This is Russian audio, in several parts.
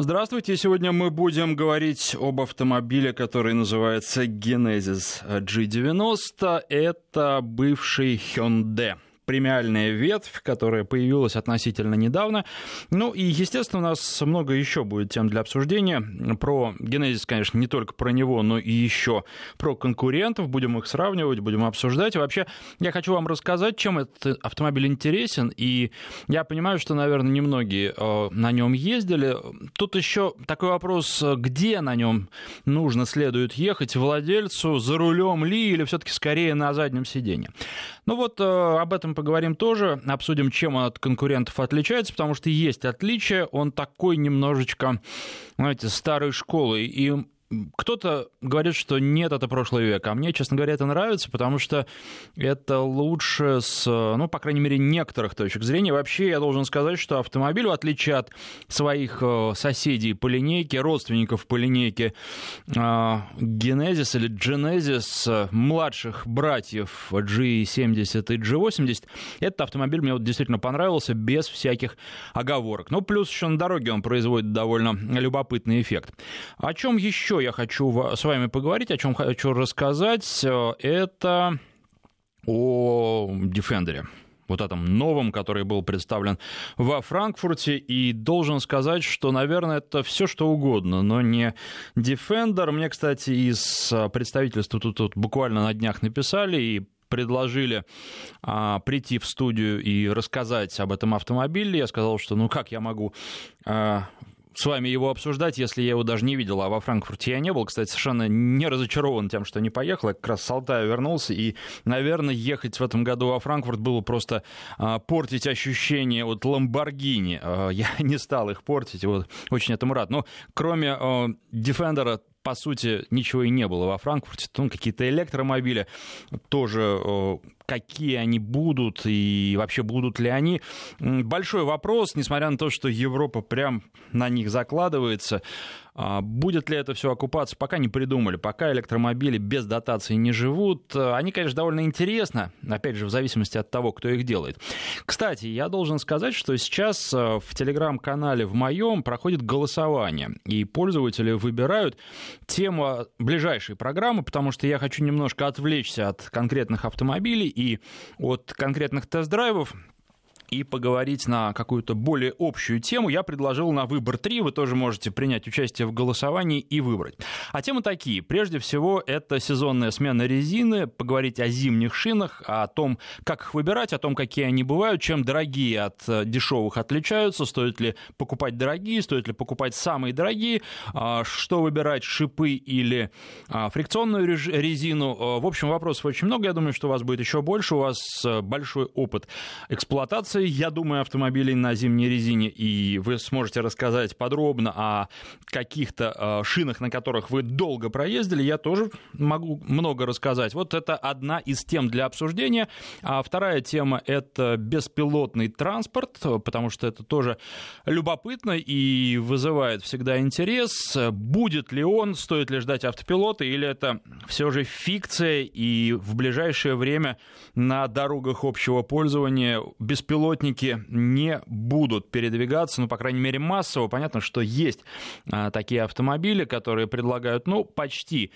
Здравствуйте. Сегодня мы будем говорить об автомобиле, который называется Genesis G90. Это бывший Hyundai премиальная ветвь, которая появилась относительно недавно. Ну и, естественно, у нас много еще будет тем для обсуждения. Про Генезис, конечно, не только про него, но и еще про конкурентов. Будем их сравнивать, будем обсуждать. И вообще, я хочу вам рассказать, чем этот автомобиль интересен. И я понимаю, что, наверное, немногие э, на нем ездили. Тут еще такой вопрос, где на нем нужно, следует ехать, владельцу, за рулем ли, или все-таки скорее на заднем сиденье. Ну вот э, об этом поговорим тоже, обсудим, чем он от конкурентов отличается, потому что есть отличия, он такой немножечко, знаете, старой школы, и кто-то говорит, что нет, это прошлый век, а мне, честно говоря, это нравится, потому что это лучше с, ну, по крайней мере, некоторых точек зрения. Вообще, я должен сказать, что автомобиль, в отличие от своих э, соседей по линейке, родственников по линейке э, Genesis или Genesis, младших братьев G70 и G80, этот автомобиль мне вот действительно понравился без всяких оговорок. Ну, плюс еще на дороге он производит довольно любопытный эффект. О чем еще я хочу с вами поговорить, о чем хочу рассказать, э, это о Defender вот этом новом, который был представлен во Франкфурте. И должен сказать, что, наверное, это все что угодно, но не Defender. Мне, кстати, из представительства тут, тут буквально на днях написали и предложили а, прийти в студию и рассказать об этом автомобиле. Я сказал, что ну как я могу а, с вами его обсуждать, если я его даже не видел, а во Франкфурте я не был. Кстати, совершенно не разочарован тем, что не поехал. Я как раз с Алтая вернулся, и, наверное, ехать в этом году во Франкфурт было просто а, портить ощущение от Ламборгини. А, я не стал их портить, вот, очень этому рад. Но кроме а, по сути, ничего и не было во Франкфурте. Ну, какие-то электромобили тоже какие они будут и вообще будут ли они. Большой вопрос, несмотря на то, что Европа прям на них закладывается. А, будет ли это все окупаться, пока не придумали. Пока электромобили без дотации не живут. Они, конечно, довольно интересно, опять же, в зависимости от того, кто их делает. Кстати, я должен сказать, что сейчас э, в телеграм-канале в моем проходит голосование, и пользователи выбирают тему ближайшей программы, потому что я хочу немножко отвлечься от конкретных автомобилей и от конкретных тест-драйвов и поговорить на какую-то более общую тему, я предложил на выбор 3. Вы тоже можете принять участие в голосовании и выбрать. А темы такие. Прежде всего, это сезонная смена резины, поговорить о зимних шинах, о том, как их выбирать, о том, какие они бывают, чем дорогие от э, дешевых отличаются, стоит ли покупать дорогие, стоит ли покупать самые дорогие, а, что выбирать, шипы или а, фрикционную резину. Э, в общем, вопросов очень много. Я думаю, что у вас будет еще больше. У вас э, большой опыт эксплуатации массой, я думаю, автомобилей на зимней резине, и вы сможете рассказать подробно о каких-то э, шинах, на которых вы долго проездили, я тоже могу много рассказать. Вот это одна из тем для обсуждения. А вторая тема — это беспилотный транспорт, потому что это тоже любопытно и вызывает всегда интерес. Будет ли он, стоит ли ждать автопилота, или это все же фикция, и в ближайшее время на дорогах общего пользования беспилотный беспилотники не будут передвигаться, ну, по крайней мере, массово. Понятно, что есть а, такие автомобили, которые предлагают, ну, почти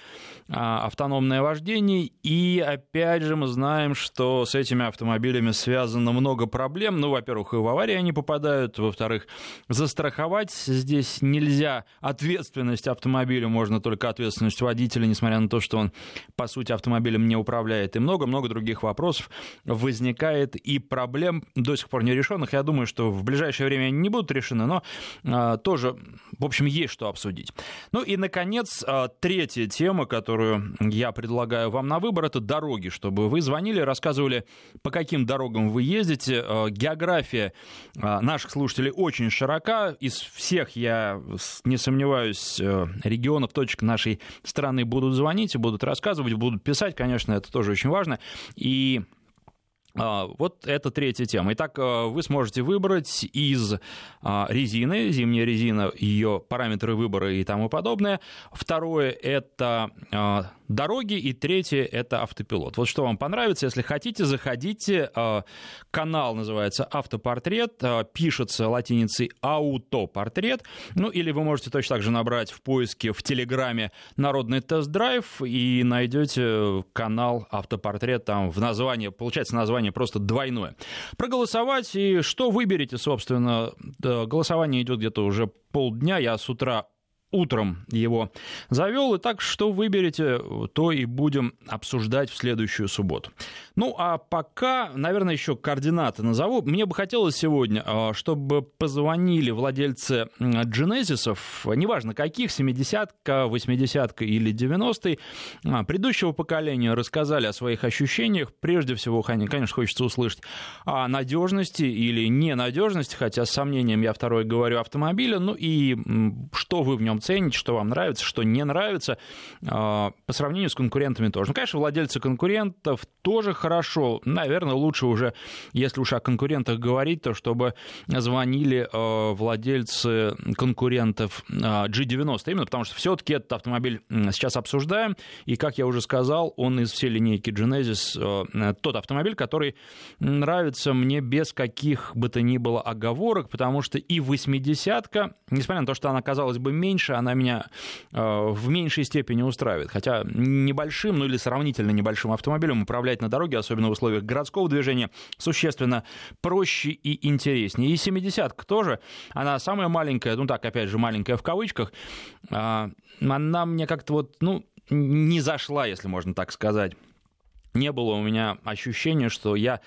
а, автономное вождение. И, опять же, мы знаем, что с этими автомобилями связано много проблем. Ну, во-первых, и в аварии они попадают. Во-вторых, застраховать здесь нельзя. Ответственность автомобиля можно только ответственность водителя, несмотря на то, что он, по сути, автомобилем не управляет. И много-много других вопросов возникает и проблем до сих пор не решенных. Я думаю, что в ближайшее время они не будут решены, но а, тоже, в общем, есть что обсудить. Ну и, наконец, а, третья тема, которую я предлагаю вам на выбор, это дороги, чтобы вы звонили, рассказывали, по каким дорогам вы ездите. А, география а, наших слушателей очень широка. Из всех, я не сомневаюсь, э, регионов, точек нашей страны будут звонить и будут рассказывать, будут писать, конечно, это тоже очень важно. И вот это третья тема. Итак, а, вы сможете выбрать из а, резины, зимняя резина, ее параметры выбора и тому подобное. Второе – это дороги, и третье – это автопилот. Вот что вам понравится, если хотите, заходите. Канал называется «Автопортрет», пишется латиницей «Аутопортрет». Ну, или вы можете точно так же набрать в поиске в Телеграме «Народный тест-драйв» и найдете канал «Автопортрет». Там в названии, получается название просто двойное. Проголосовать и что выберете, собственно, голосование идет где-то уже полдня. Я с утра утром его завел. И так, что выберете, то и будем обсуждать в следующую субботу. Ну, а пока, наверное, еще координаты назову. Мне бы хотелось сегодня, а, чтобы позвонили владельцы Genesis'ов, неважно каких, 70-ка, 80-ка или 90-й, а, предыдущего поколения, рассказали о своих ощущениях. Прежде всего, конечно, хочется услышать о надежности или ненадежности, хотя с сомнением я второй говорю автомобиля, ну и что вы в нем цените, что вам нравится, что не нравится, а, по сравнению с конкурентами тоже. Ну, конечно, владельцы конкурентов тоже хорошо. Наверное, лучше уже, если уж о конкурентах говорить, то чтобы звонили а, владельцы конкурентов а, G90, именно потому что все-таки этот автомобиль сейчас обсуждаем, и, как я уже сказал, он из всей линейки Genesis тот автомобиль, который нравится мне без каких бы то ни было оговорок, потому что и 80-ка, несмотря на то, что она, казалось бы, меньше, она меня э, в меньшей степени устраивает. Хотя небольшим, ну или сравнительно небольшим автомобилем управлять на дороге, особенно в условиях городского движения, существенно проще и интереснее. И 70-ка тоже, она самая маленькая, ну так, опять же, маленькая в кавычках, э, она мне как-то вот, ну, не зашла, если можно так сказать. Не было у меня ощущения, что я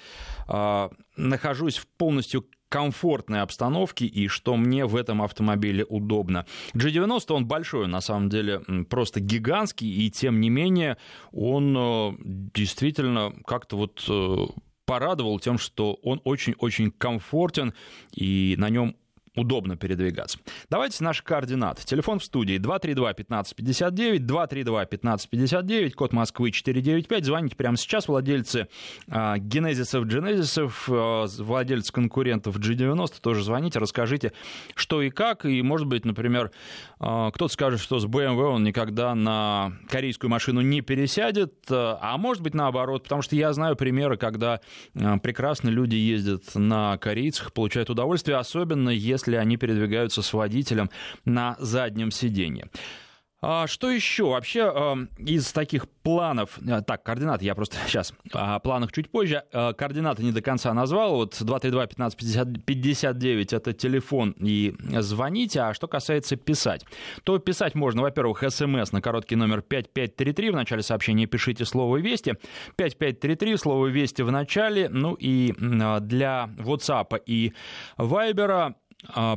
э, нахожусь в полностью комфортной обстановке и что мне в этом автомобиле удобно. G90 он большой, на самом деле просто гигантский, и тем не менее он э, действительно как-то вот э, порадовал тем, что он очень-очень комфортен, и на нем удобно передвигаться. Давайте наши координаты. Телефон в студии 232-1559, 232-1559, код Москвы 495. Звоните прямо сейчас. Владельцы а, генезисов, генезисов, а, владельцы конкурентов G90, тоже звоните, расскажите, что и как. И, может быть, например, а, кто-то скажет, что с BMW он никогда на корейскую машину не пересядет, а, может быть, наоборот, потому что я знаю примеры, когда а, прекрасно люди ездят на корейцах, получают удовольствие, особенно если если они передвигаются с водителем на заднем сиденье. А что еще? Вообще эм, из таких планов, э, так, координаты, я просто сейчас о планах чуть позже, э, координаты не до конца назвал, вот 232-15-59 это телефон и звоните, а что касается писать, то писать можно, во-первых, смс на короткий номер 5533, в начале сообщения пишите слово «Вести», 5533, слово «Вести» в начале, ну и для WhatsApp и Viber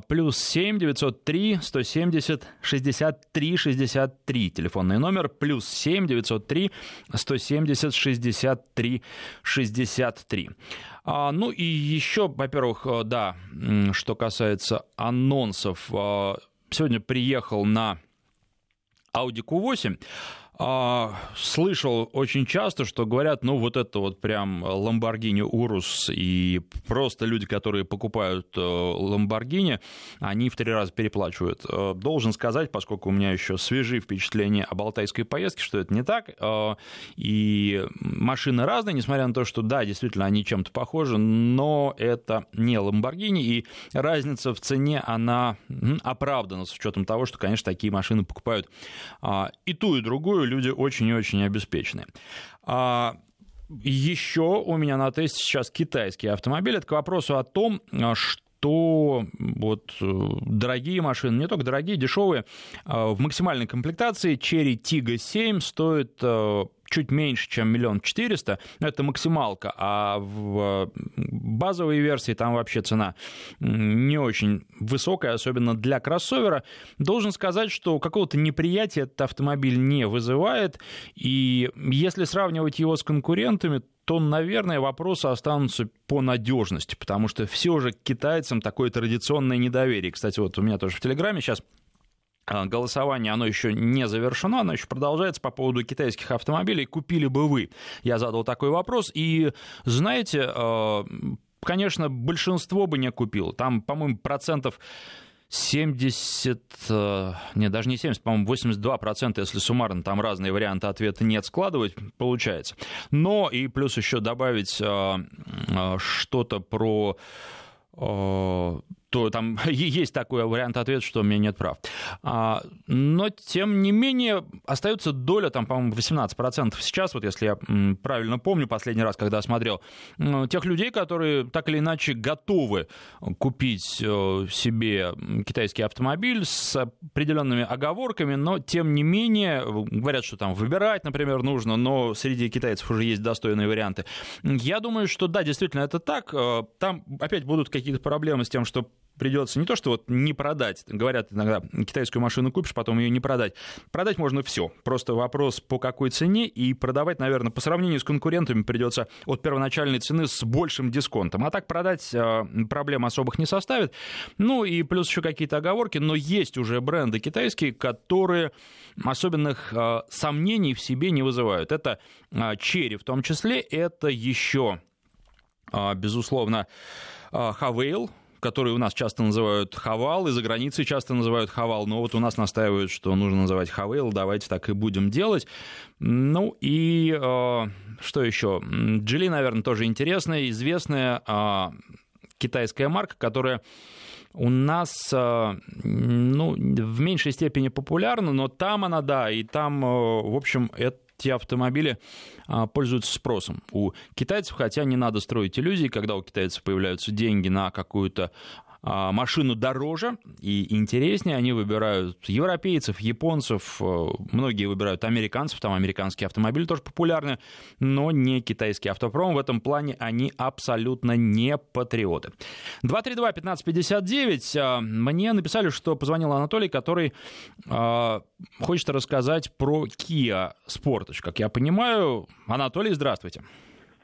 плюс 7 903 170 63 63. Телефонный номер плюс 7 903 170 63 63. А, ну и еще, во-первых, э, да, что касается анонсов. А, сегодня приехал на Audi Q8. А, слышал очень часто, что говорят, ну вот это вот прям Lamborghini Urus, и просто люди, которые покупают э, Lamborghini, они в три раза переплачивают. Э, должен сказать, поскольку у меня еще свежие впечатления об алтайской поездке, что это не так, э, и машины разные, несмотря на то, что да, действительно, они чем-то похожи, но это не Lamborghini, и разница в цене, она оправдана с учетом того, что, конечно, такие машины покупают а, и ту, и другую, люди очень и очень обеспеченные. А, еще у меня на тесте сейчас китайский автомобиль. Это к вопросу о том, что вот э, дорогие машины, не только дорогие, дешевые, а, в максимальной комплектации Cherry Tiggo 7 стоит чуть меньше, чем миллион четыреста, это максималка, а в базовой версии там вообще цена не очень высокая, особенно для кроссовера. Должен сказать, что какого-то неприятия этот автомобиль не вызывает, и если сравнивать его с конкурентами, то, наверное, вопросы останутся по надежности, потому что все же китайцам такое традиционное недоверие. Кстати, вот у меня тоже в Телеграме сейчас голосование, оно еще не завершено, оно еще продолжается по поводу китайских автомобилей. Купили бы вы? Я задал такой вопрос. И знаете, конечно, большинство бы не купило. Там, по-моему, процентов 70, э, нет, даже не 70, по-моему, 82%, если суммарно там разные варианты ответа нет складывать, получается. Но и плюс еще добавить что-то про то там есть такой вариант ответа, что у меня нет прав. А, но, тем не менее, остается доля, там, по-моему, 18% сейчас, вот если я правильно помню, последний раз, когда смотрел, тех людей, которые так или иначе готовы купить э, себе китайский автомобиль с определенными оговорками, но, тем не менее, говорят, что там выбирать, например, нужно, но среди китайцев уже есть достойные варианты. Я думаю, что да, действительно, это так. Э, там опять будут какие-то проблемы с тем, что придется не то, что вот не продать. Говорят иногда, китайскую машину купишь, потом ее не продать. Продать можно все. Просто вопрос, по какой цене, и продавать, наверное, по сравнению с конкурентами придется от первоначальной цены с большим дисконтом. А так продать э, проблем особых не составит. Ну и плюс еще какие-то оговорки, но есть уже бренды китайские, которые особенных э, сомнений в себе не вызывают. Это э, Черри в том числе, это еще, безусловно, Хавейл, который у нас часто называют Хавал, и за границей часто называют Хавал, но вот у нас настаивают, что нужно называть Хавейл, давайте так и будем делать. Ну и э, что еще? Джили, наверное, тоже интересная, известная э, китайская марка, которая у нас э, ну, в меньшей степени популярна, но там она, да, и там, э, в общем, это те автомобили а, пользуются спросом у китайцев, хотя не надо строить иллюзии, когда у китайцев появляются деньги на какую-то машину дороже и интереснее, они выбирают европейцев, японцев, э, многие выбирают американцев, там американские автомобили тоже популярны, но не китайский автопром. В этом плане они абсолютно не патриоты. 232-1559. А, мне написали, что позвонил Анатолий, который э, хочет рассказать про Kia Sportage. Как я понимаю, Анатолий, здравствуйте.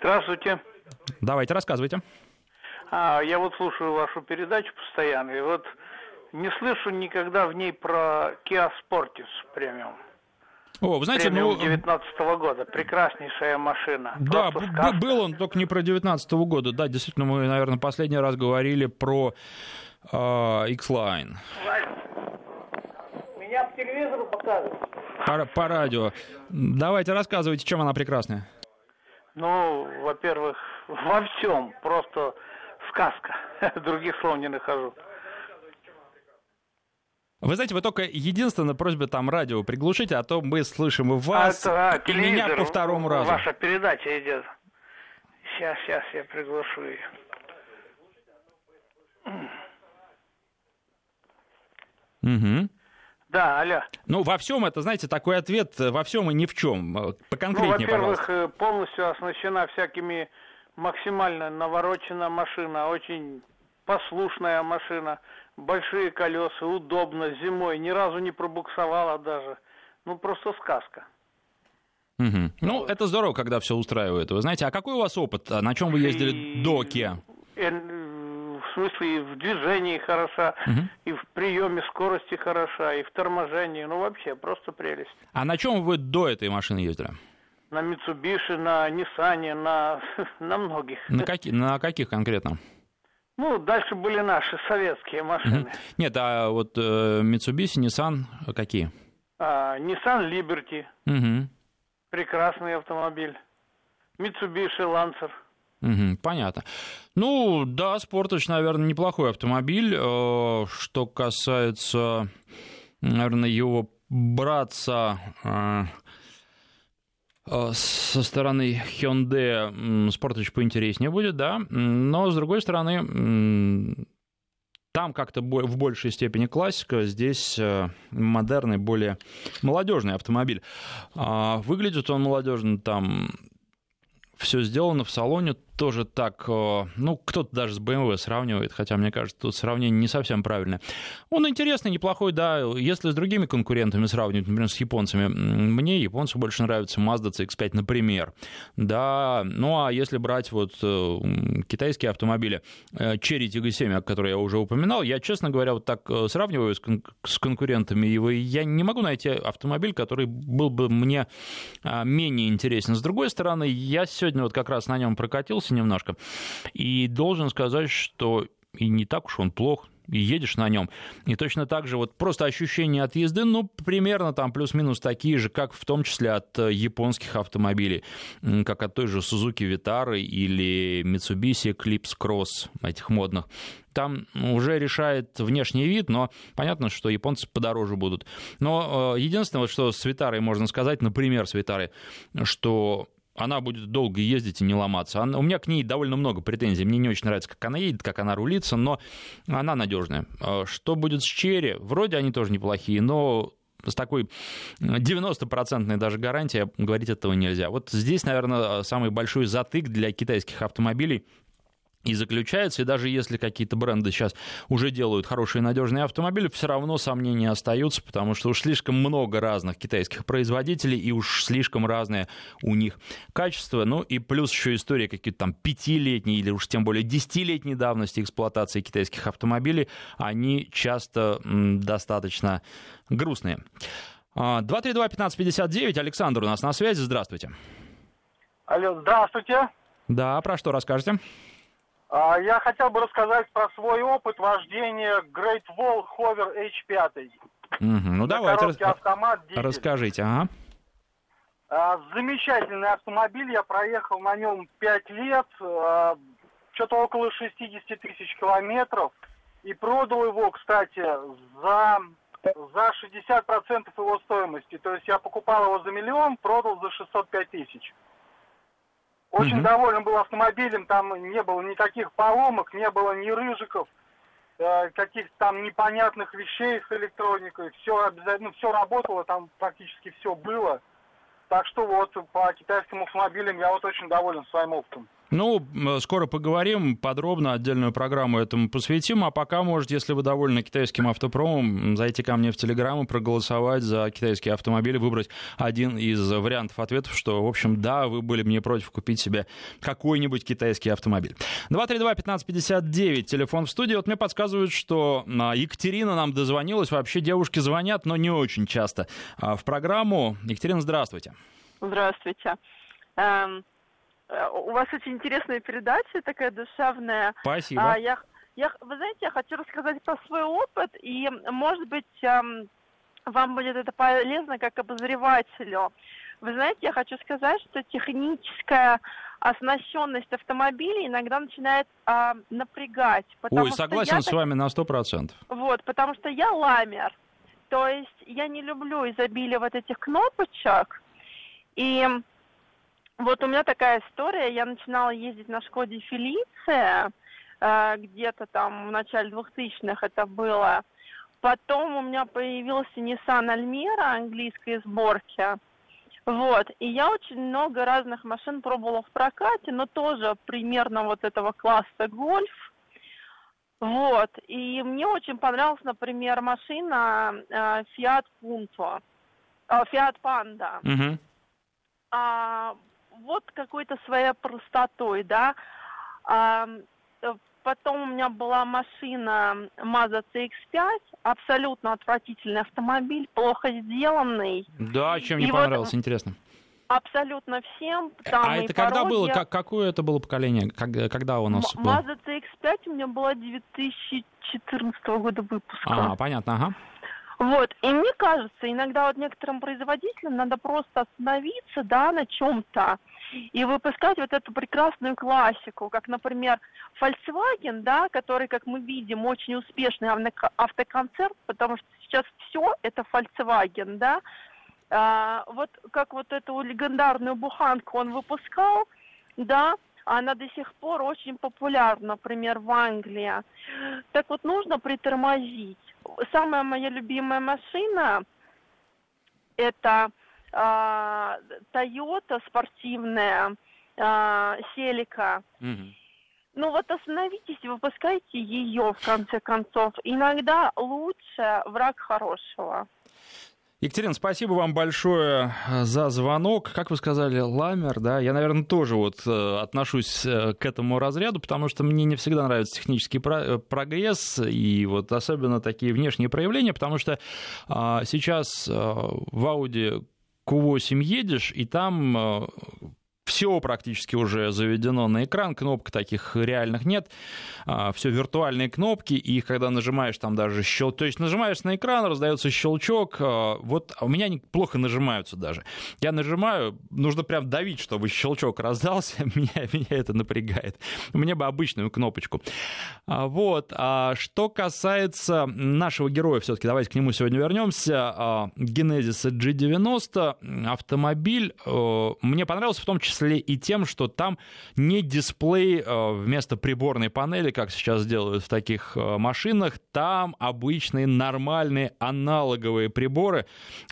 Здравствуйте. Давайте, рассказывайте. А, я вот слушаю вашу передачу постоянно, и вот не слышу никогда в ней про Kia Sportis премиум. О, вы знаете, ну... 19 -го года. Прекраснейшая машина. Да, был он, только не про 19 -го года. Да, действительно, мы, наверное, последний раз говорили про э, X-Line. Меня по телевизору показывают. По, по радио. Давайте рассказывайте, чем она прекрасная. Ну, во-первых, во всем. Просто сказка. Других слов не нахожу. Вы знаете, вы только единственная просьба там радио приглушите, а то мы слышим и вас, а, а, и меня по второму разу. Ваша передача идет. Сейчас, сейчас я приглушу ее. Угу. Да, алло. Ну, во всем это, знаете, такой ответ во всем и ни в чем. Поконкретнее, ну, во-первых, пожалуйста. полностью оснащена всякими максимально навороченная машина, очень послушная машина, большие колеса, удобно, зимой, ни разу не пробуксовала даже. Ну, просто сказка. Угу. Ну, это здорово, когда все устраивает. Вы знаете, а какой у вас опыт? На чем вы ездили и... до Kia? В смысле, и в движении хороша, угу. и в приеме скорости хороша, и в торможении. Ну, вообще, просто прелесть. А на чем вы до этой машины ездили? На Mitsubishi, на Nissan, на, на многих. На, какие, на каких конкретно? Ну, дальше были наши советские машины. Нет, а вот э, Mitsubishi, Nissan какие? А, Nissan Liberty. Угу. Прекрасный автомобиль. Mitsubishi Lancer. Угу, понятно. Ну, да, Sportage, наверное, неплохой автомобиль. Э, что касается, наверное, его братца Э, со стороны Hyundai Sportage поинтереснее будет, да, но с другой стороны, там как-то в большей степени классика, здесь э, модерный, более молодежный автомобиль. А, выглядит он молодежно, там все сделано в салоне тоже так, э, ну, кто-то даже с BMW сравнивает, хотя, мне кажется, тут сравнение не совсем правильное. Он интересный, неплохой, да, если с другими конкурентами сравнивать, например, с японцами, мне японцу больше нравится Mazda CX-5, например, да, ну, а если брать вот э, китайские автомобили, э, Cherry Tiggo 7, о которой я уже упоминал, я, честно говоря, вот так сравниваю с, кон- с конкурентами его, и я не могу найти автомобиль, который был бы мне менее интересен. С другой стороны, я сегодня вот как раз на нем прокатился, разогнался немножко. И должен сказать, что и не так уж он плох, и едешь на нем. И точно так же вот просто ощущения от езды, ну, примерно там плюс-минус такие же, как в том числе от э, японских автомобилей, как от той же Suzuki Vitara или Mitsubishi Eclipse Cross, этих модных. Там уже решает внешний вид, но понятно, что японцы подороже будут. Но э, единственное, вот что с Витарой можно сказать, например, с Витарой, что она будет долго ездить и не ломаться. Она, у меня к ней довольно много претензий. Мне не очень нравится, как она едет, как она рулится, но она надежная. А что будет с Черри? Вроде они тоже неплохие, но с такой 90% даже гарантией говорить этого нельзя. Вот здесь, наверное, самый большой затык для китайских автомобилей и заключается, и даже если какие-то бренды сейчас уже делают хорошие надежные автомобили, все равно сомнения остаются, потому что уж слишком много разных китайских производителей, и уж слишком разное у них качество. Ну и плюс еще история какие-то там пятилетние или уж тем более десятилетней давности эксплуатации китайских автомобилей, они часто достаточно грустные. 232-1559, а, Александр у нас на связи, здравствуйте. Алло, здравствуйте. Да, про что расскажете? А, я хотел бы рассказать про свой опыт вождения Great Wall Hover H5. Угу, ну давайте, рас... автомат, расскажите. Ага. А, замечательный автомобиль, я проехал на нем 5 лет, а, что-то около 60 тысяч километров. И продал его, кстати, за, за 60% его стоимости. То есть я покупал его за миллион, продал за 605 тысяч. Очень угу. доволен был автомобилем, там не было никаких поломок, не было ни рыжиков, э, каких-то там непонятных вещей с электроникой. Все обязательно, все работало, там практически все было. Так что вот по китайским автомобилям я вот очень доволен своим опытом. Ну, скоро поговорим подробно, отдельную программу этому посвятим, а пока можете, если вы довольны китайским автопромом, зайти ко мне в Телеграм и проголосовать за китайские автомобили, выбрать один из вариантов ответов, что, в общем, да, вы были бы не против купить себе какой-нибудь китайский автомобиль. 232-1559, телефон в студии. Вот мне подсказывают, что а, Екатерина нам дозвонилась. Вообще девушки звонят, но не очень часто а, в программу. Екатерина, здравствуйте. Здравствуйте. Эм, у вас очень интересная передача, такая душевная. Спасибо. А, я, я, вы знаете, я хочу рассказать про свой опыт, и, может быть, эм, вам будет это полезно как обозревателю. Вы знаете, я хочу сказать, что техническая оснащенность автомобиля иногда начинает э, напрягать. Ой, согласен с так... вами на сто процентов. Вот, потому что я ламер. То есть я не люблю изобилие вот этих кнопочек. И вот у меня такая история. Я начинала ездить на Шкоде Фелиция, э, где-то там в начале 2000-х это было. Потом у меня появился Nissan Almera английской сборки. Вот, и я очень много разных машин пробовала в прокате, но тоже примерно вот этого класса гольф. Вот, и мне очень понравилась, например, машина э, Fiat Punto, э, Fiat Panda. Uh-huh. А, вот какой-то своей простотой, да. А, потом у меня была машина Mazda CX-5, абсолютно отвратительный автомобиль, плохо сделанный. Да, чем мне понравился, вот интересно. Абсолютно всем. Там а это когда было? Как, какое это было поколение? Как, когда у нас М- было? Mazda CX-5 у меня была 2014 года выпуска. А, понятно, ага. Вот, и мне кажется, иногда вот некоторым производителям надо просто остановиться, да, на чем-то и выпускать вот эту прекрасную классику, как, например, Volkswagen, да, который, как мы видим, очень успешный автоконцерт, потому что сейчас все это Volkswagen, да, а, вот как вот эту легендарную буханку он выпускал, да, она до сих пор очень популярна, например, в Англии. Так вот, нужно притормозить. Самая моя любимая машина – это а, Toyota спортивная э, Селика. Ну вот остановитесь, выпускайте ее в конце концов. Иногда лучше враг хорошего. Екатерина, спасибо вам большое э, за звонок. Как вы сказали, ламер, да? Я, наверное, тоже вот э, отношусь э, к этому разряду, потому что мне не всегда нравится технический прогресс и вот особенно такие внешние проявления, потому что а, сейчас в Audi Q8 едешь, и там все практически уже заведено на экран, кнопок таких реальных нет, а, все виртуальные кнопки, и когда нажимаешь там даже щелчок, то есть нажимаешь на экран, раздается щелчок, а, вот у меня они плохо нажимаются даже. Я нажимаю, нужно прям давить, чтобы щелчок раздался, меня, меня это напрягает. Мне бы обычную кнопочку. А, вот, а что касается нашего героя, все-таки давайте к нему сегодня вернемся, Genesis G90, автомобиль, мне понравился в том числе числе и тем, что там не дисплей э, вместо приборной панели, как сейчас делают в таких э, машинах, там обычные нормальные аналоговые приборы,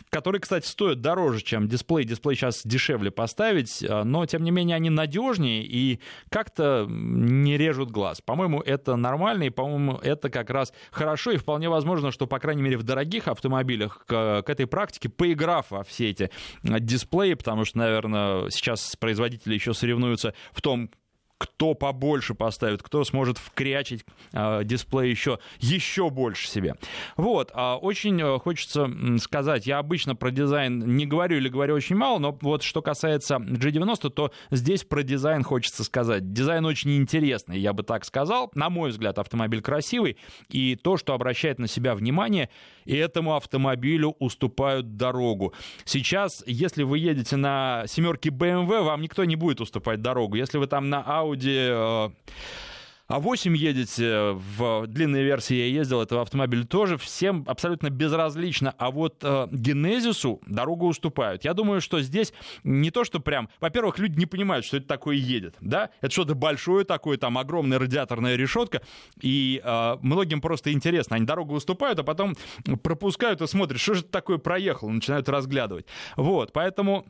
которые, кстати, стоят дороже, чем дисплей. Дисплей сейчас дешевле поставить, э, но, тем не менее, они надежнее и как-то не режут глаз. По-моему, это нормально, и, по-моему, это как раз хорошо, и вполне возможно, что, по крайней мере, в дорогих автомобилях к, к этой практике, поиграв во все эти дисплеи, потому что, наверное, сейчас происходит производители еще соревнуются в том, кто побольше поставит, кто сможет вкрячить э, дисплей еще, еще больше себе. Вот, э, очень хочется сказать, я обычно про дизайн не говорю или говорю очень мало, но вот что касается G90, то здесь про дизайн хочется сказать. Дизайн очень интересный, я бы так сказал. На мой взгляд, автомобиль красивый, и то, что обращает на себя внимание, и этому автомобилю уступают дорогу. Сейчас, если вы едете на семерке BMW, вам никто не будет уступать дорогу. Если вы там на Audi Audi а8 едете, в длинной версии я ездил, этого автомобиля тоже, всем абсолютно безразлично, а вот э, Генезису дорогу уступают. Я думаю, что здесь не то, что прям... Во-первых, люди не понимают, что это такое едет, да? Это что-то большое такое, там огромная радиаторная решетка, и э, многим просто интересно. Они дорогу уступают, а потом пропускают и смотрят, что же это такое проехал, начинают разглядывать. Вот, поэтому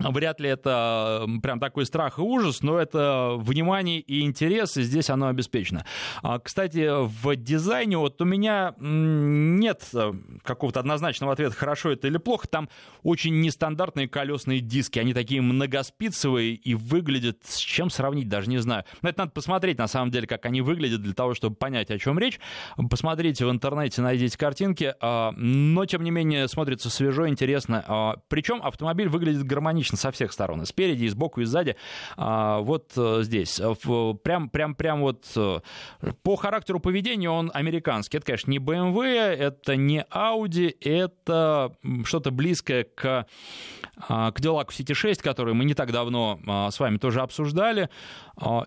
Вряд ли это прям такой страх и ужас, но это внимание и интерес, и здесь оно обеспечено. А, кстати, в дизайне вот у меня нет э, какого-то однозначного ответа, хорошо это или плохо. Там очень нестандартные колесные диски, они такие многоспицевые и выглядят, с чем сравнить, даже не знаю. Но это надо посмотреть, на самом деле, как они выглядят, для того, чтобы понять, о чем речь. Посмотрите в интернете, найдите картинки, а, но, тем не менее, смотрится свежо, интересно. А, Причем автомобиль выглядит гармонично практично со всех сторон, и спереди, и сбоку, и сзади. А, вот э, здесь. Прям, прям, прям вот э, по характеру поведения он американский. Это, конечно, не BMW, это не Audi, это что-то близкое к, а, к Cadillac CT6, который мы не так давно а, с вами тоже обсуждали.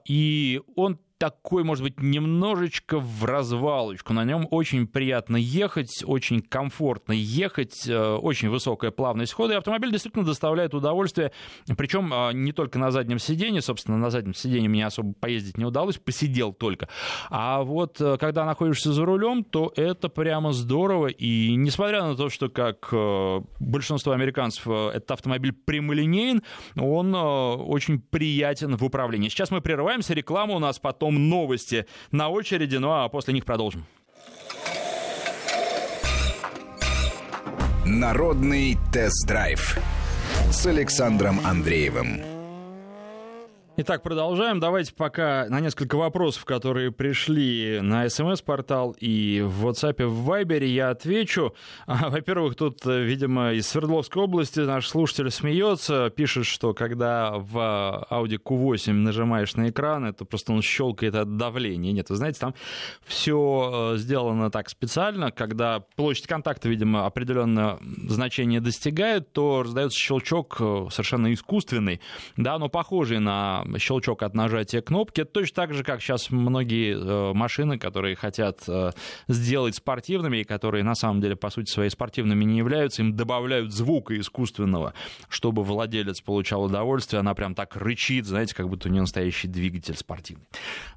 И он такой, может быть, немножечко в развалочку. На нем очень приятно ехать, очень комфортно ехать, э, очень высокая плавность хода, и автомобиль действительно доставляет удовольствие, причем э, не только на заднем сиденье, собственно, на заднем сиденье мне особо поездить не удалось, посидел только, а вот э, когда находишься за рулем, то это прямо здорово, и несмотря на то, что как большинство американцев этот автомобиль прямолинеен, он очень приятен в управлении. Сейчас мы прерываемся, реклама у нас потом потом новости на очереди, ну а после них продолжим. Народный тест-драйв с Александром Андреевым. Итак, продолжаем. Давайте пока на несколько вопросов, которые пришли на смс-портал и в WhatsApp, в Viber, я отвечу. А, во-первых, тут, видимо, из Свердловской области наш слушатель смеется, пишет, что когда в Audi Q8 нажимаешь на экран, это просто он щелкает от давления. Нет, вы знаете, там все э, сделано так специально, когда площадь контакта, видимо, определенное значение достигает, то раздается щелчок э, совершенно искусственный, да, но похожий на щелчок от нажатия кнопки. Точно так же, как сейчас многие э, машины, которые хотят э, сделать спортивными, и которые на самом деле, по сути своей, спортивными не являются, им добавляют звука искусственного, чтобы владелец получал удовольствие. Она прям так рычит, знаете, как будто у нее настоящий двигатель спортивный.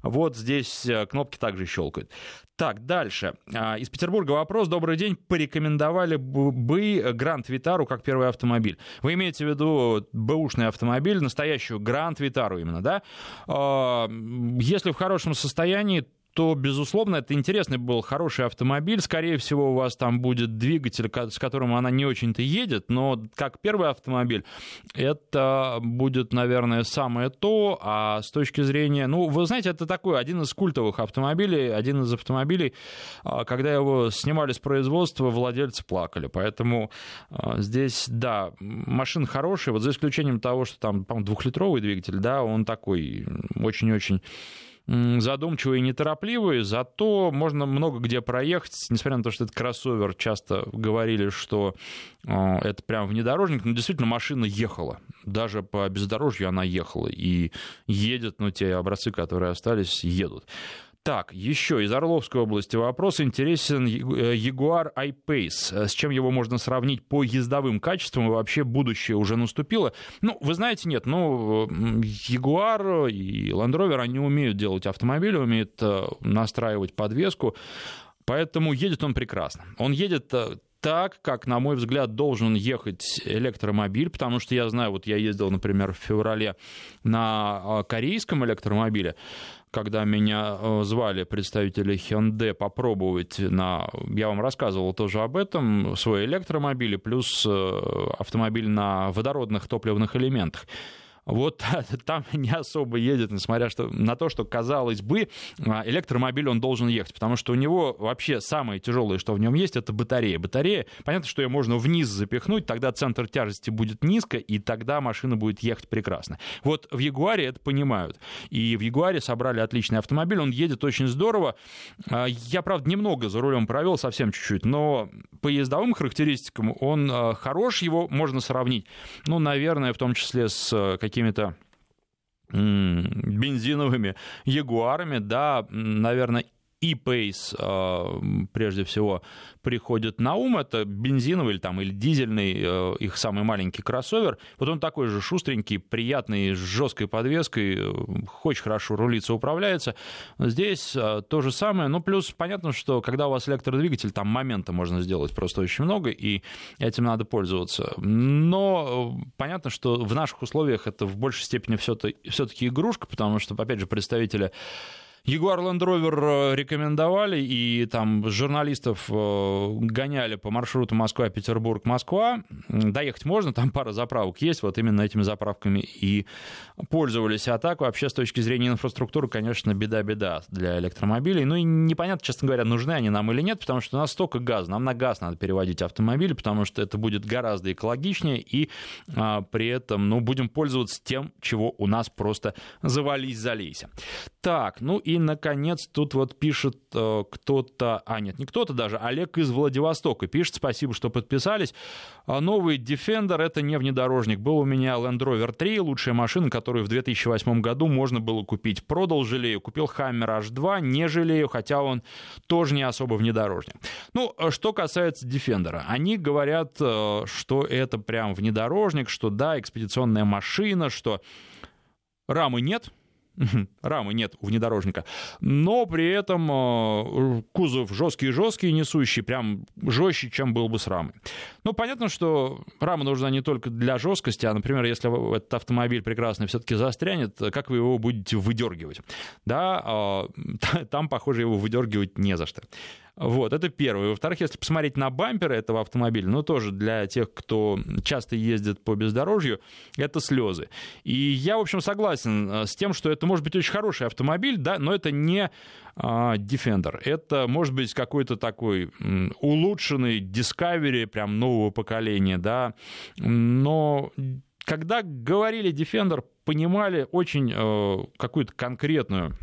Вот здесь э, кнопки также щелкают. Так, дальше. А, из Петербурга вопрос. Добрый день. Порекомендовали бы Гранд Витару как первый автомобиль? Вы имеете в виду бэушный автомобиль, настоящую Гранд Витару именно, да? А, если в хорошем состоянии, то, безусловно, это интересный был хороший автомобиль. Скорее всего, у вас там будет двигатель, с которым она не очень-то едет, но как первый автомобиль это будет, наверное, самое то. А с точки зрения... Ну, вы знаете, это такой один из культовых автомобилей, один из автомобилей, а, когда его снимали с производства, владельцы плакали. Поэтому а, здесь, да, машина хорошая, вот за исключением того, что там, по-моему, двухлитровый двигатель, да, он такой очень-очень задумчивый и неторопливый, зато можно много где проехать, несмотря на то, что это кроссовер, часто говорили, что э, это прям внедорожник, но действительно машина ехала, даже по бездорожью она ехала, и едет, ну, те образцы, которые остались, едут. Так, еще из Орловской области вопрос. Интересен э, Jaguar I-Pace. С чем его можно сравнить по ездовым качествам и вообще будущее уже наступило? Ну, вы знаете, нет, ну, Jaguar и Land Rover, они умеют делать автомобили, умеют э, настраивать подвеску, поэтому едет он прекрасно. Он едет э, так, как, на мой взгляд, должен ехать электромобиль, потому что я знаю, вот я ездил, например, в феврале на корейском электромобиле, когда меня э, звали представители Hyundai попробовать на... Я вам рассказывал тоже об этом, свой электромобиль плюс э, автомобиль на водородных топливных элементах вот там не особо едет, несмотря что, на то, что, казалось бы, а, электромобиль он должен ехать, потому что у него вообще самое тяжелое, что в нем есть, это батарея. Батарея, понятно, что ее можно вниз запихнуть, тогда центр тяжести будет низко, и тогда машина будет ехать прекрасно. Вот в Ягуаре это понимают. И в Ягуаре собрали отличный автомобиль, он едет очень здорово. А, я, правда, немного за рулем провел, совсем чуть-чуть, но по ездовым характеристикам он а, хорош, его можно сравнить, ну, наверное, в том числе с какими какими-то бензиновыми ягуарами, да, наверное, и Pace, а, прежде всего, приходит на ум. Это бензиновый или, там, или дизельный, э, их самый маленький кроссовер. Вот он такой же шустренький, приятный, с жесткой подвеской, э, хорошо рулится, управляется. Здесь э, то же самое. Ну, плюс понятно, что когда у вас электродвигатель, там момента можно сделать просто очень много, и этим надо пользоваться. Но понятно, что в наших условиях это в большей степени все-таки игрушка, потому что, опять же, представители Ягуар Land Rover рекомендовали, и там журналистов э, гоняли по маршруту Москва-Петербург, Москва. Доехать можно, там пара заправок есть, вот именно этими заправками и пользовались. А так вообще с точки зрения инфраструктуры, конечно, беда-беда для электромобилей. Ну и непонятно, честно говоря, нужны они нам или нет, потому что у нас столько газа, нам на газ надо переводить автомобили, потому что это будет гораздо экологичнее, и а, при этом, ну, будем пользоваться тем, чего у нас просто завались, залейся. Так, ну и наконец, тут вот пишет э, кто-то, а нет, не кто-то даже, Олег из Владивостока пишет, спасибо, что подписались. А новый Defender — это не внедорожник. Был у меня Land Rover 3, лучшая машина, которую в 2008 году можно было купить. Продал, жалею. Купил Hammer H2, не жалею, хотя он тоже не особо внедорожник. Ну, э, что касается Defender. Они говорят, э, что это прям внедорожник, что да, экспедиционная машина, что рамы нет, рамы нет у внедорожника, но при этом э, кузов жесткий-жесткий, несущий, прям жестче, чем был бы с рамой. Ну, понятно, что рама нужна не только для жесткости, а, например, если этот автомобиль прекрасный все-таки застрянет, как вы его будете выдергивать? Да, э, там, похоже, его выдергивать не за что. Вот, это первое. Во-вторых, если посмотреть на бамперы этого автомобиля, ну, тоже для тех, кто часто ездит по бездорожью, это слезы. И я, в общем, согласен э, с тем, что это может быть очень хороший автомобиль, да, но это не а, Defender. Это может быть какой-то такой улучшенный Discovery, прям нового поколения, да, но когда говорили Defender, понимали очень э, какую-то конкретную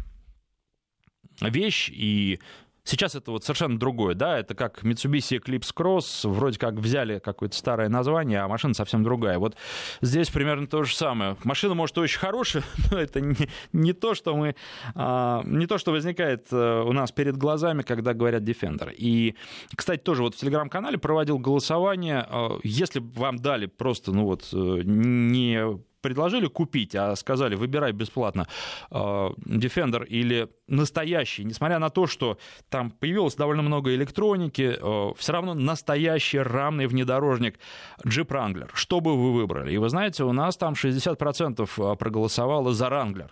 вещь, и Сейчас это вот совершенно другое, да, это как Mitsubishi Eclipse Cross, вроде как взяли какое-то старое название, а машина совсем другая. Вот здесь примерно то же самое. Машина может очень хорошая, но это не, не то, что мы, а, не то, что возникает э, у нас перед глазами, когда говорят Defender. И, кстати, тоже вот в Телеграм-канале проводил голосование, э, если вам дали просто, ну вот, э, не предложили купить, а сказали, выбирай бесплатно э, Defender или настоящий, несмотря на то, что там появилось довольно много электроники, э, все равно настоящий рамный внедорожник Jeep Wrangler. Что бы вы выбрали? И вы знаете, у нас там 60% проголосовало за Wrangler.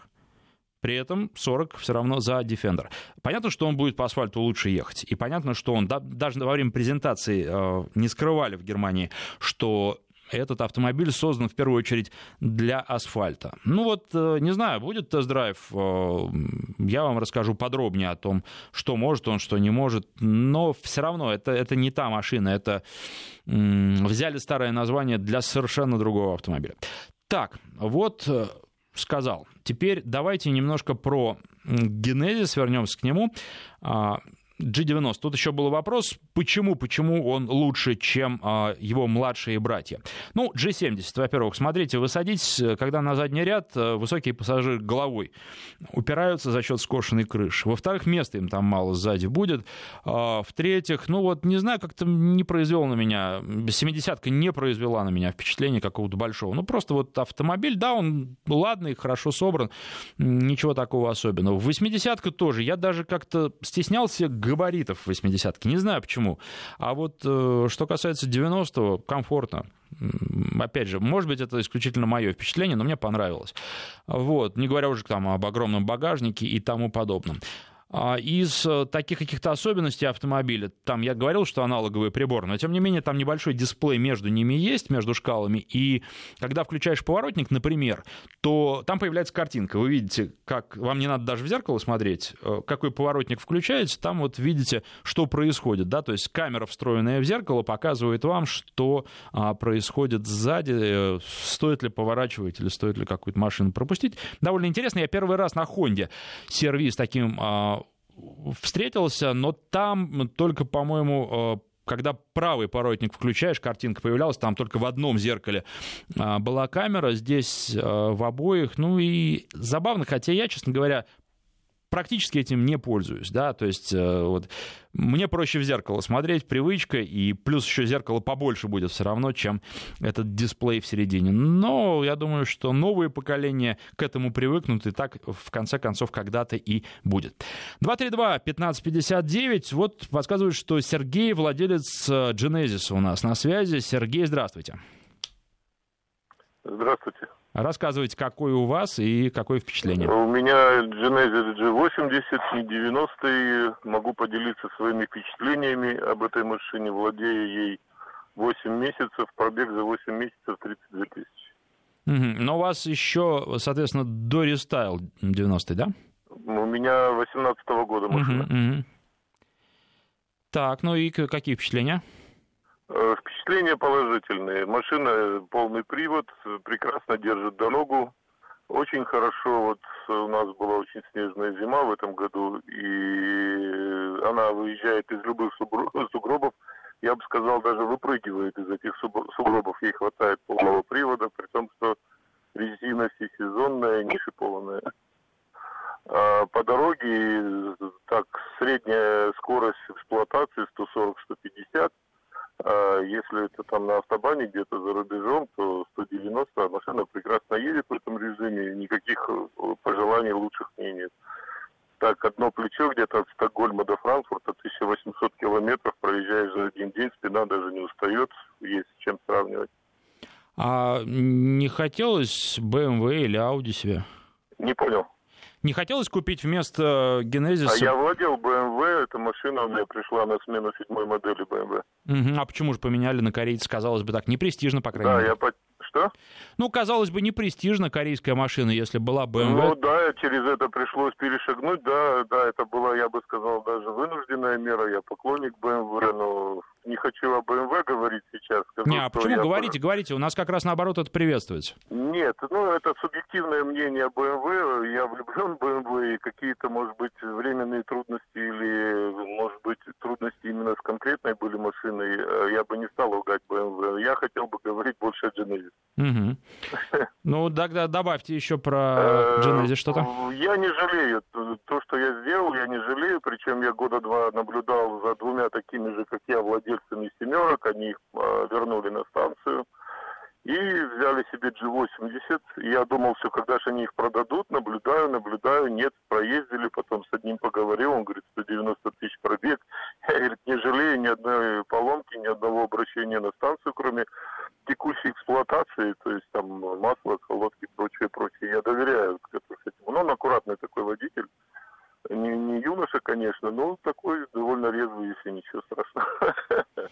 При этом 40 все равно за Defender. Понятно, что он будет по асфальту лучше ехать. И понятно, что он, да, даже во время презентации э, не скрывали в Германии, что этот автомобиль создан в первую очередь для асфальта. Ну вот, э, не знаю, будет тест-драйв, э, я вам расскажу подробнее о том, что может он, что не может, но все равно это, это не та машина, это взяли старое название для совершенно другого автомобиля. Так, вот э, сказал. Теперь давайте немножко про генезис, вернемся к нему. А, G90. Тут еще был вопрос, почему, почему он лучше, чем а, его младшие братья. Ну, G70, во-первых, смотрите, вы садитесь, когда на задний ряд э, высокие пассажиры головой упираются за счет скошенной крыши. Во-вторых, места им там мало сзади будет. А, в-третьих, ну вот, не знаю, как-то не произвел на меня, 70-ка не произвела на меня впечатление какого-то большого. Ну, просто вот автомобиль, да, он ладный, хорошо собран, ничего такого особенного. 80-ка тоже, я даже как-то стеснялся габаритов 80-ки. Не знаю почему. А вот э, что касается 90-го, комфортно. Опять же, может быть, это исключительно мое впечатление, но мне понравилось. Вот. Не говоря уже там об огромном багажнике и тому подобном. А, из э, таких каких-то особенностей автомобиля, там я говорил, что аналоговый прибор, но тем не менее там небольшой дисплей между ними есть, между шкалами, и когда включаешь поворотник, например, то там появляется картинка. Вы видите, как вам не надо даже в зеркало смотреть, э, какой поворотник включаете, там вот видите, что происходит, да, то есть камера, встроенная в зеркало, показывает вам, что а, происходит сзади, э, стоит ли поворачивать или стоит ли какую-то машину пропустить. Довольно интересно. Я первый раз на Хонде сервис таким а, встретился, но там только, по-моему, э, когда правый поворотник включаешь, картинка появлялась, там только в одном зеркале а, была камера, здесь э, в обоих. Ну и забавно, хотя я, честно говоря, практически этим не пользуюсь, да, то есть э, вот мне проще в зеркало смотреть, привычка, и плюс еще зеркало побольше будет все равно, чем этот дисплей в середине. Но я думаю, что новые поколения к этому привыкнут, и так в конце концов когда-то и будет. 232-1559, вот подсказывают, что Сергей, владелец э, Genesis у нас на связи. Сергей, здравствуйте. Здравствуйте. Рассказывайте, какой у вас и какое впечатление. У меня Genesis G80, не 90 Могу поделиться своими впечатлениями об этой машине. Владею ей 8 месяцев, пробег за 8 месяцев 32 тысячи. Угу. Но у вас еще, соответственно, до рестайл 90 да? У меня 18 -го года машина. Угу, угу. Так, ну и какие впечатления? Э, впечатления положительные. Машина полный привод, прекрасно держит дорогу. Очень хорошо. Вот у нас была очень снежная зима в этом году, и она выезжает из любых сугробов. Я бы сказал, даже выпрыгивает из этих сугробов. Ей хватает полного привода, при том, что резина всесезонная, не шипованная. А по дороге так средняя скорость эксплуатации 140-150 а если это там на автобане где-то за рубежом, то 190, а машина прекрасно едет в этом режиме, никаких э, пожеланий лучших мне нет. Так, одно плечо где-то от Стокгольма до Франкфурта, 1800 километров, проезжаешь за один день, спина даже не устает, есть с чем сравнивать. А не хотелось BMW или Audi себе? Не понял. Не хотелось купить вместо Genesis? А я владел BMW, эта машина у меня пришла на смену седьмой модели BMW. Угу. А почему же поменяли на корейца, казалось бы, так не престижно, по крайней да, мере? Я по... Что? Ну, казалось бы, не престижно корейская машина, если была BMW. Ну да, через это пришлось перешагнуть, да, да, это была, я бы сказал, даже вынужденная мера. Я поклонник BMW, но не хочу о BMW говорить сейчас. Скажу, не, а почему? Говорите, по... говорите, у нас как раз наоборот это приветствуется. Нет, ну это субъективное мнение BMW. Я влюблен в BMW, и какие-то, может быть, временные трудности или, может быть, трудности именно с конкретной были машиной, э, я бы не стал ругать BMW. Я хотел бы говорить больше о Genesis. Угу. Ну, тогда добавьте еще про э, Genesis что-то. Я не жалею. То, что я сделал, я не жалею. Причем я года два наблюдал за двумя такими же, как я, владельцами семерок. Они их э, вернули на станцию. И взяли себе G80. Я думал, все, когда же они их продадут, наблюдаю, наблюдаю, нет, проездили, потом с одним поговорил, он говорит, 190 тысяч пробег. Я, говорит, не жалею ни одной поломки, ни одного обращения на станцию, кроме текущей эксплуатации, то есть там масло, колодки, прочее, прочее. Я доверяю этому. Но он аккуратный такой водитель. Не, не юноша, конечно, но такой довольно резвый, если ничего страшного.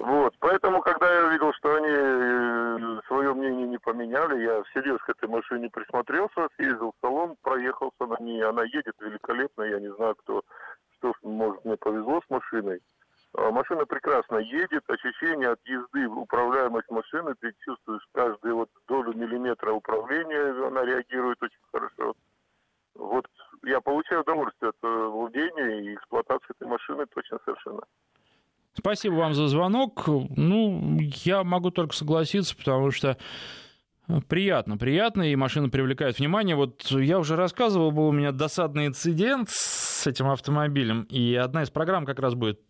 Вот, поэтому, когда я увидел, что они э, свое мнение не поменяли, я всерьез к этой машине присмотрелся, съездил в салон, проехался на ней, она едет великолепно, я не знаю, кто, что, может, мне повезло с машиной. А машина прекрасно едет, ощущение от езды, управляемость машины, ты чувствуешь каждую вот долю миллиметра управления, она реагирует очень хорошо. Вот я получаю удовольствие от э, владения и эксплуатации этой машины точно совершенно. Спасибо вам за звонок. Ну, я могу только согласиться, потому что Приятно, приятно, и машина привлекает внимание. Вот я уже рассказывал, был у меня досадный инцидент с этим автомобилем, и одна из программ как раз будет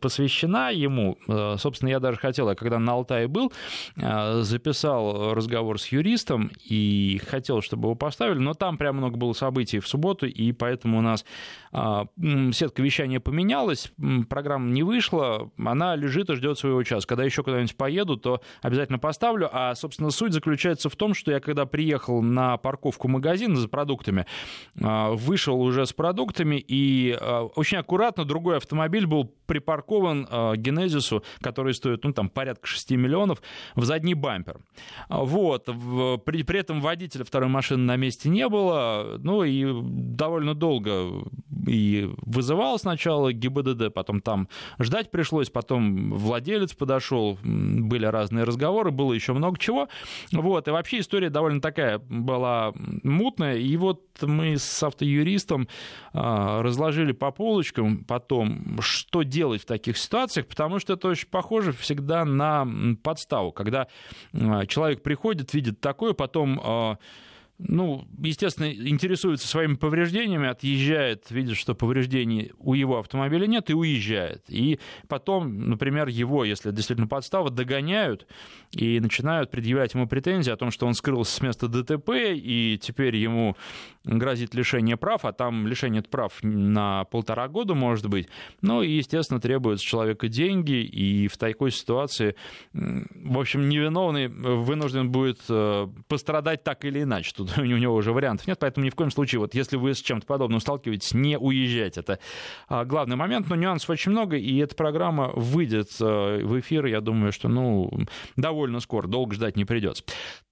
посвящена ему. Э, собственно, я даже хотел, когда на Алтае был, э, записал разговор с юристом и хотел, чтобы его поставили, но там прям много было событий в субботу, и поэтому у нас а, сетка вещания поменялась, программа не вышла, она лежит и ждет своего часа. Когда еще куда-нибудь поеду, то обязательно поставлю, а, собственно, суть заключается в том, что я когда приехал на парковку магазина за продуктами, а, вышел уже с продуктами, и а, очень аккуратно другой автомобиль был припаркован а, Генезису, который стоит, ну, там, порядка 6 миллионов, в задний бампер. Вот. При, при этом водителя второй машины на месте не было, ну, и довольно долго и вызывал сначала ГИБДД, потом там ждать пришлось, потом владелец подошел, были разные разговоры, было еще много чего. Вот. И вообще история довольно такая была мутная. И вот мы с автоюристом а, разложили по полочкам потом, что делать в таких ситуациях, потому что это очень похоже всегда на подставу, когда а, человек приходит, видит такое, потом а, ну, естественно, интересуется своими повреждениями, отъезжает, видит, что повреждений у его автомобиля нет, и уезжает. И потом, например, его, если действительно подстава, догоняют и начинают предъявлять ему претензии о том, что он скрылся с места ДТП, и теперь ему грозит лишение прав, а там лишение прав на полтора года, может быть. Ну, и, естественно, требуют с человека деньги, и в такой ситуации, в общем, невиновный вынужден будет э, пострадать так или иначе. Тут у него уже вариантов нет, поэтому ни в коем случае, вот если вы с чем-то подобным сталкиваетесь, не уезжайте. Это а, главный момент, но нюансов очень много, и эта программа выйдет э, в эфир, я думаю, что, ну, довольно скоро, долго ждать не придется.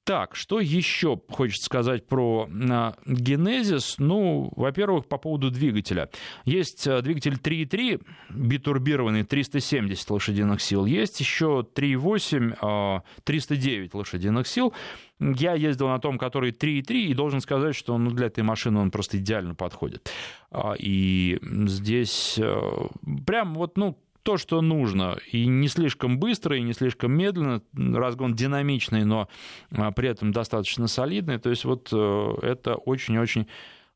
Так, что еще хочется сказать про а, Genesis? Ну, во-первых, по поводу двигателя. Есть а, двигатель 3.3, битурбированный, 370 лошадиных сил. Есть еще 3.8, 309 лошадиных сил. Я ездил на том, который 3.3, и должен сказать, что ну, для этой машины он просто идеально подходит. А, и здесь прям вот, ну, то, что нужно. И не слишком быстро, и не слишком медленно. Разгон динамичный, но а, при этом достаточно солидный. То есть вот э, это очень-очень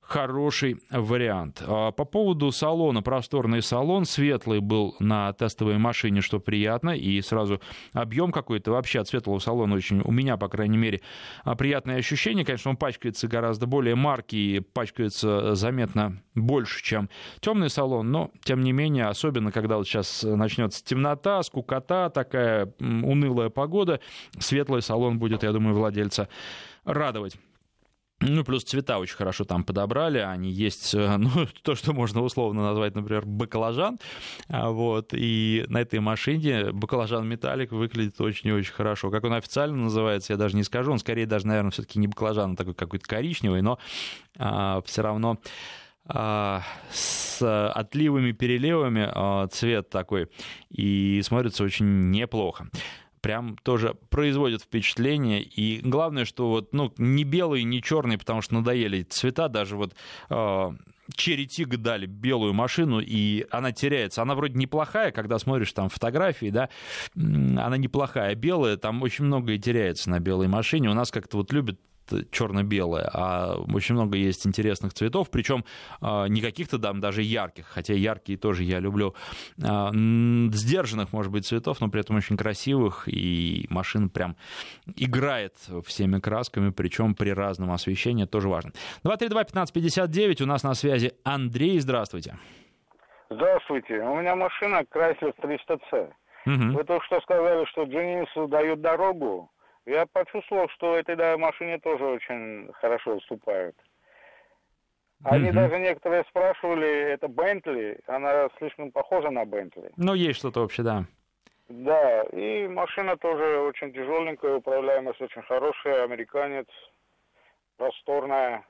хороший вариант. А, по поводу салона, просторный салон, светлый был на тестовой машине, что приятно, и сразу объем какой-то вообще от светлого салона очень, у меня, по крайней мере, а, приятное ощущение. Конечно, он пачкается гораздо более маркий, пачкается заметно больше, чем темный салон, но, тем не менее, особенно, когда вот сейчас начнется темнота, скукота, такая унылая погода, светлый салон будет, я думаю, владельца радовать. Ну, плюс цвета очень хорошо там подобрали. Они есть, э, ну, то, что можно условно назвать, например, баклажан. А, вот. И на этой машине баклажан металлик выглядит очень и очень хорошо. Как он официально называется, я даже не скажу. Он скорее даже, наверное, все-таки не баклажан, а такой какой-то коричневый, но а, все равно а, с отливами, переливами а, цвет такой. И смотрится очень неплохо прям тоже производит впечатление. И главное, что вот, ну, не белый, не черный, потому что надоели цвета, даже вот э, Черри Тиг дали белую машину, и она теряется. Она вроде неплохая, когда смотришь там фотографии, да, она неплохая. Белая, там очень многое теряется на белой машине. У нас как-то вот любят черно-белая, а очень много есть интересных цветов, причем а, не каких-то там даже ярких, хотя яркие тоже я люблю, а, сдержанных, может быть, цветов, но при этом очень красивых, и машина прям играет всеми красками, причем при разном освещении, тоже важно. 232-1559, у нас на связи Андрей, здравствуйте. Здравствуйте, у меня машина Chrysler 300C. Угу. Вы только что сказали, что Дженису дают дорогу. Я почувствовал, что этой да, машине тоже очень хорошо уступают. Они mm даже некоторые спрашивали, это Бентли, она слишком похожа на Бентли. Ну, есть что-то вообще, да. Да, и машина тоже очень тяжеленькая, управляемость очень хорошая, американец, просторная.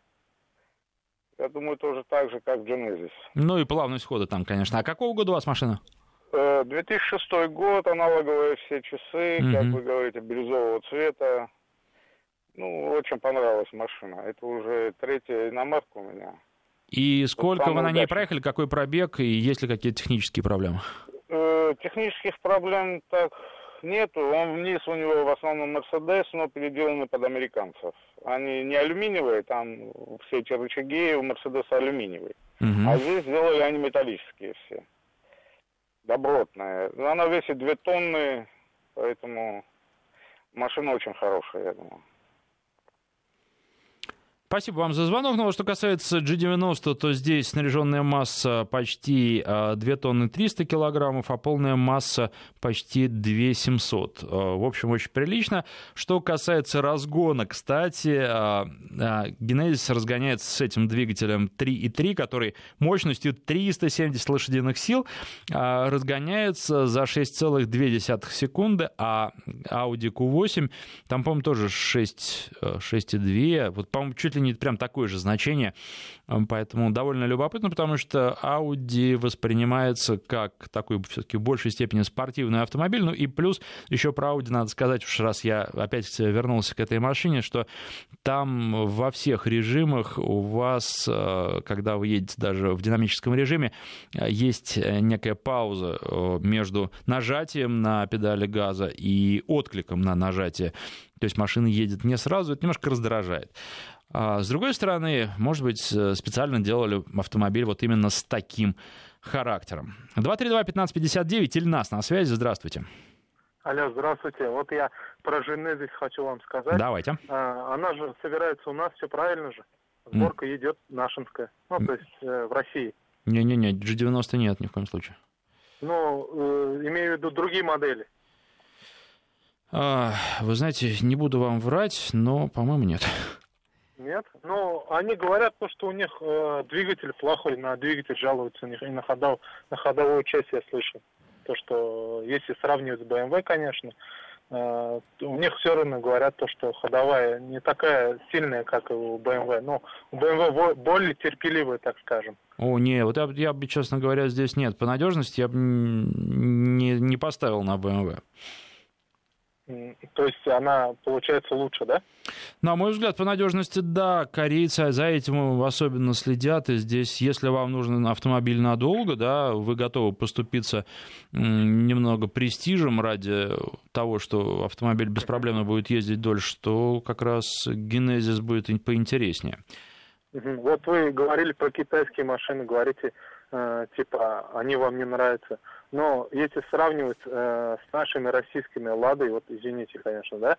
Я думаю, тоже так же, как Genesis. Ну и плавность хода там, конечно. А какого года у вас машина? 2006 э, год, аналоговые все часы, угу. как вы говорите, бирюзового цвета. Ну, очень понравилась машина. Это уже третья иномарка у меня. И сколько вы на ней проехали, какой пробег, и есть ли какие-то технические проблемы? Э, технических проблем так нету. Он вниз у него в основном Мерседес, но переделанный под американцев. Они не алюминиевые, там все эти рычаги у Мерседеса алюминиевые. Угу. А здесь сделали они металлические все добротная. Она весит 2 тонны, поэтому машина очень хорошая, я думаю. Спасибо вам за звонок. Ну, что касается G90, то здесь снаряженная масса почти 2 а, тонны 300 килограммов, а полная масса почти 2 700. А, в общем, очень прилично. Что касается разгона, кстати, а, разгоняется с этим двигателем 3.3, который мощностью 370 лошадиных сил разгоняется за 6,2 секунды, а Audi Q8, там, по-моему, тоже 6, 6,2, вот, по-моему, чуть ли не прям такое же значение. Поэтому довольно любопытно, потому что Audi воспринимается как такой все-таки в большей степени спортивный автомобиль. Ну и плюс еще про Audi надо сказать, уж раз я опять вернулся к этой машине, что там во всех режимах у вас, э, когда вы едете даже в динамическом режиме, есть некая пауза э, между нажатием на педали газа и откликом на нажатие. То есть машина едет не сразу, это немножко раздражает. А с другой стороны, может быть, специально делали автомобиль вот именно с таким характером. 232-1559, Ильнас на связи, здравствуйте. Алло, здравствуйте. Вот я про Женезис хочу вам сказать. Давайте. А, она же собирается у нас, все правильно же. Сборка mm. идет нашинская, ну, то есть э, в России. Не-не-не, G90 нет ни в коем случае. Ну, э, имею в виду другие модели. А, вы знаете, не буду вам врать, но, по-моему, нет. Нет. Ну, они говорят, то, что у них э, двигатель плохой, на двигатель жалуются, и на, ходов, на ходовую часть я слышал. То, что если сравнивать с BMW, конечно, э, у них все равно говорят то, что ходовая не такая сильная, как у BMW. Но у BMW более терпеливая, так скажем. О, не, вот я, я бы, честно говоря, здесь нет. По надежности я бы не, не поставил на BMW. То есть она получается лучше, да? На мой взгляд, по надежности, да, корейцы за этим особенно следят. И здесь, если вам нужен автомобиль надолго, да, вы готовы поступиться немного престижем ради того, что автомобиль беспроблемно будет ездить дольше, то как раз генезис будет поинтереснее. Вот вы говорили про китайские машины, говорите, э, типа, они вам не нравятся. Но если сравнивать э, с нашими российскими «Ладой», вот извините, конечно, да,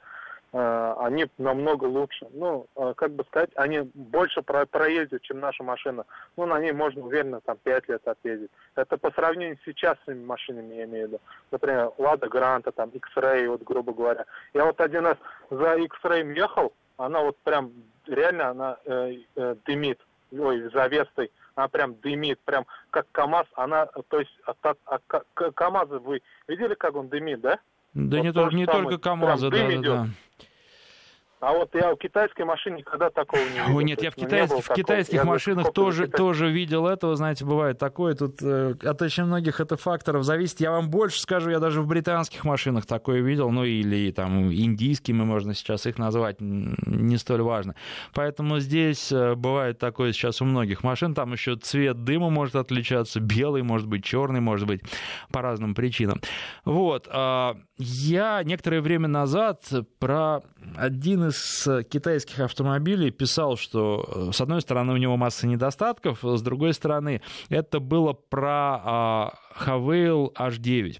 э, они намного лучше. Ну, э, как бы сказать, они больше про проездят, чем наша машина. Ну, на ней можно уверенно там 5 лет отъездить. Это по сравнению с сейчасными машинами, я имею в виду. Например, «Лада Гранта», там, X-Ray, вот, грубо говоря. Я вот один раз за X-Ray ехал, она вот прям, реально она э, э, дымит, ой, за Вестой она прям дымит, прям как КАМАЗ, она, то есть, а, а, а, КАМАЗы вы видели, как он дымит, да? Да вот не, то, не только КАМАЗы, да, да, да. А вот я в китайской машине никогда такого не видел. Ой, нет, я в, ну, китай... в китайских я машинах тоже, тоже видел этого, знаете, бывает такое. Тут э, от очень многих это факторов зависит. Я вам больше скажу, я даже в британских машинах такое видел, ну или там индийскими можно сейчас их назвать, не столь важно. Поэтому здесь э, бывает такое сейчас у многих машин, там еще цвет дыма может отличаться, белый, может быть, черный, может быть, по разным причинам. Вот. Э, я некоторое время назад про один из китайских автомобилей писал, что с одной стороны у него масса недостатков, с другой стороны это было про Havail H9.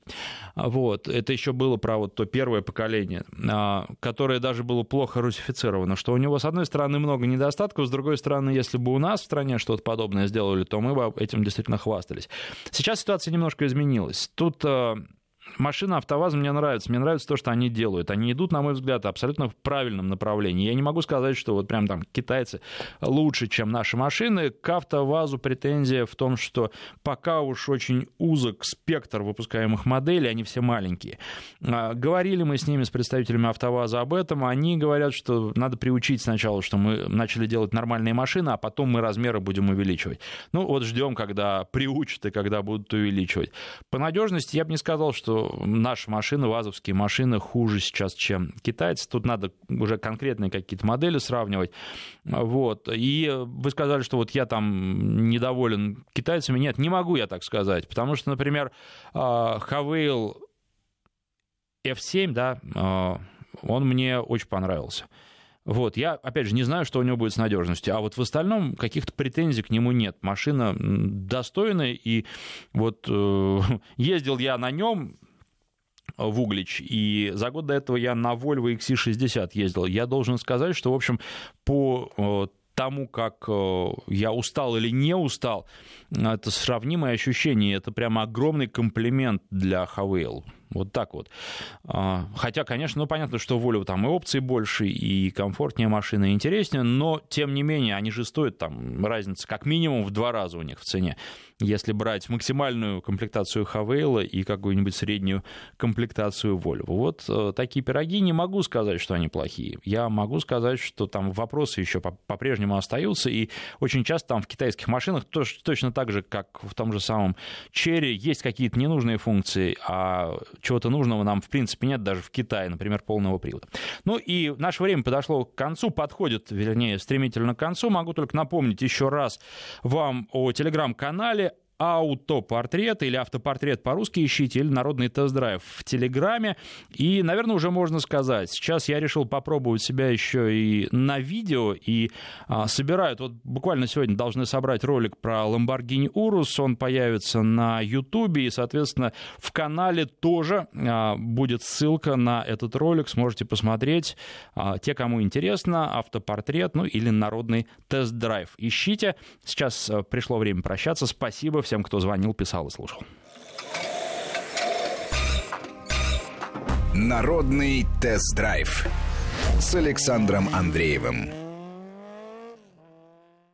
Вот. Это еще было про вот то первое поколение, а, которое даже было плохо русифицировано, что у него, с одной стороны, много недостатков, с другой стороны, если бы у нас в стране что-то подобное сделали, то мы бы этим действительно хвастались. Сейчас ситуация немножко изменилась. Тут а, машина АвтоВАЗа мне нравится. Мне нравится то, что они делают. Они идут, на мой взгляд, абсолютно в правильном направлении. Я не могу сказать, что вот прям там китайцы лучше, чем наши машины. К АвтоВАЗу претензия в том, что пока уж очень узок спектр выпускаемых моделей, они все маленькие. А, говорили мы с ними, с представителями АвтоВАЗа об этом. Они говорят, что надо приучить сначала, что мы начали делать нормальные машины, а потом мы размеры будем увеличивать. Ну вот ждем, когда приучат и когда будут увеличивать. По надежности я бы не сказал, что наши машины, вазовские машины хуже сейчас, чем китайцы. Тут надо уже конкретные какие-то модели сравнивать. Вот. И вы сказали, что вот я там недоволен китайцами. Нет, не могу я так сказать. Потому что, например, Havail F7, да, а, он мне очень понравился. Вот, я, опять же, не знаю, что у него будет с надежностью, а вот в остальном каких-то претензий к нему нет. Машина достойная, и вот э, ездил я на нем, в Углич. И за год до этого я на Volvo XC60 ездил. Я должен сказать, что, в общем, по э, тому, как э, я устал или не устал, это сравнимое ощущение. Это прямо огромный комплимент для Хавейл. Вот так вот. А, хотя, конечно, ну, понятно, что Volvo там и опций больше, и комфортнее машина, и интереснее, но, тем не менее, они же стоят там, разница как минимум в два раза у них в цене если брать максимальную комплектацию Хавейла и какую-нибудь среднюю комплектацию Volvo. Вот э, такие пироги не могу сказать, что они плохие. Я могу сказать, что там вопросы еще по-прежнему остаются, и очень часто там в китайских машинах точно так же, как в том же самом Черри, есть какие-то ненужные функции, а чего-то нужного нам в принципе нет даже в Китае, например, полного привода. Ну и наше время подошло к концу, подходит, вернее, стремительно к концу. Могу только напомнить еще раз вам о телеграм-канале аутопортрет или автопортрет по-русски ищите, или народный тест-драйв в Телеграме. И, наверное, уже можно сказать, сейчас я решил попробовать себя еще и на видео, и а, собирают, вот буквально сегодня должны собрать ролик про Lamborghini Urus, он появится на YouTube, и, соответственно, в канале тоже а, будет ссылка на этот ролик, сможете посмотреть. А, те, кому интересно, автопортрет, ну или народный тест-драйв. Ищите. Сейчас а, пришло время прощаться. Спасибо всем всем, кто звонил, писал и слушал. Народный тест-драйв с Александром Андреевым.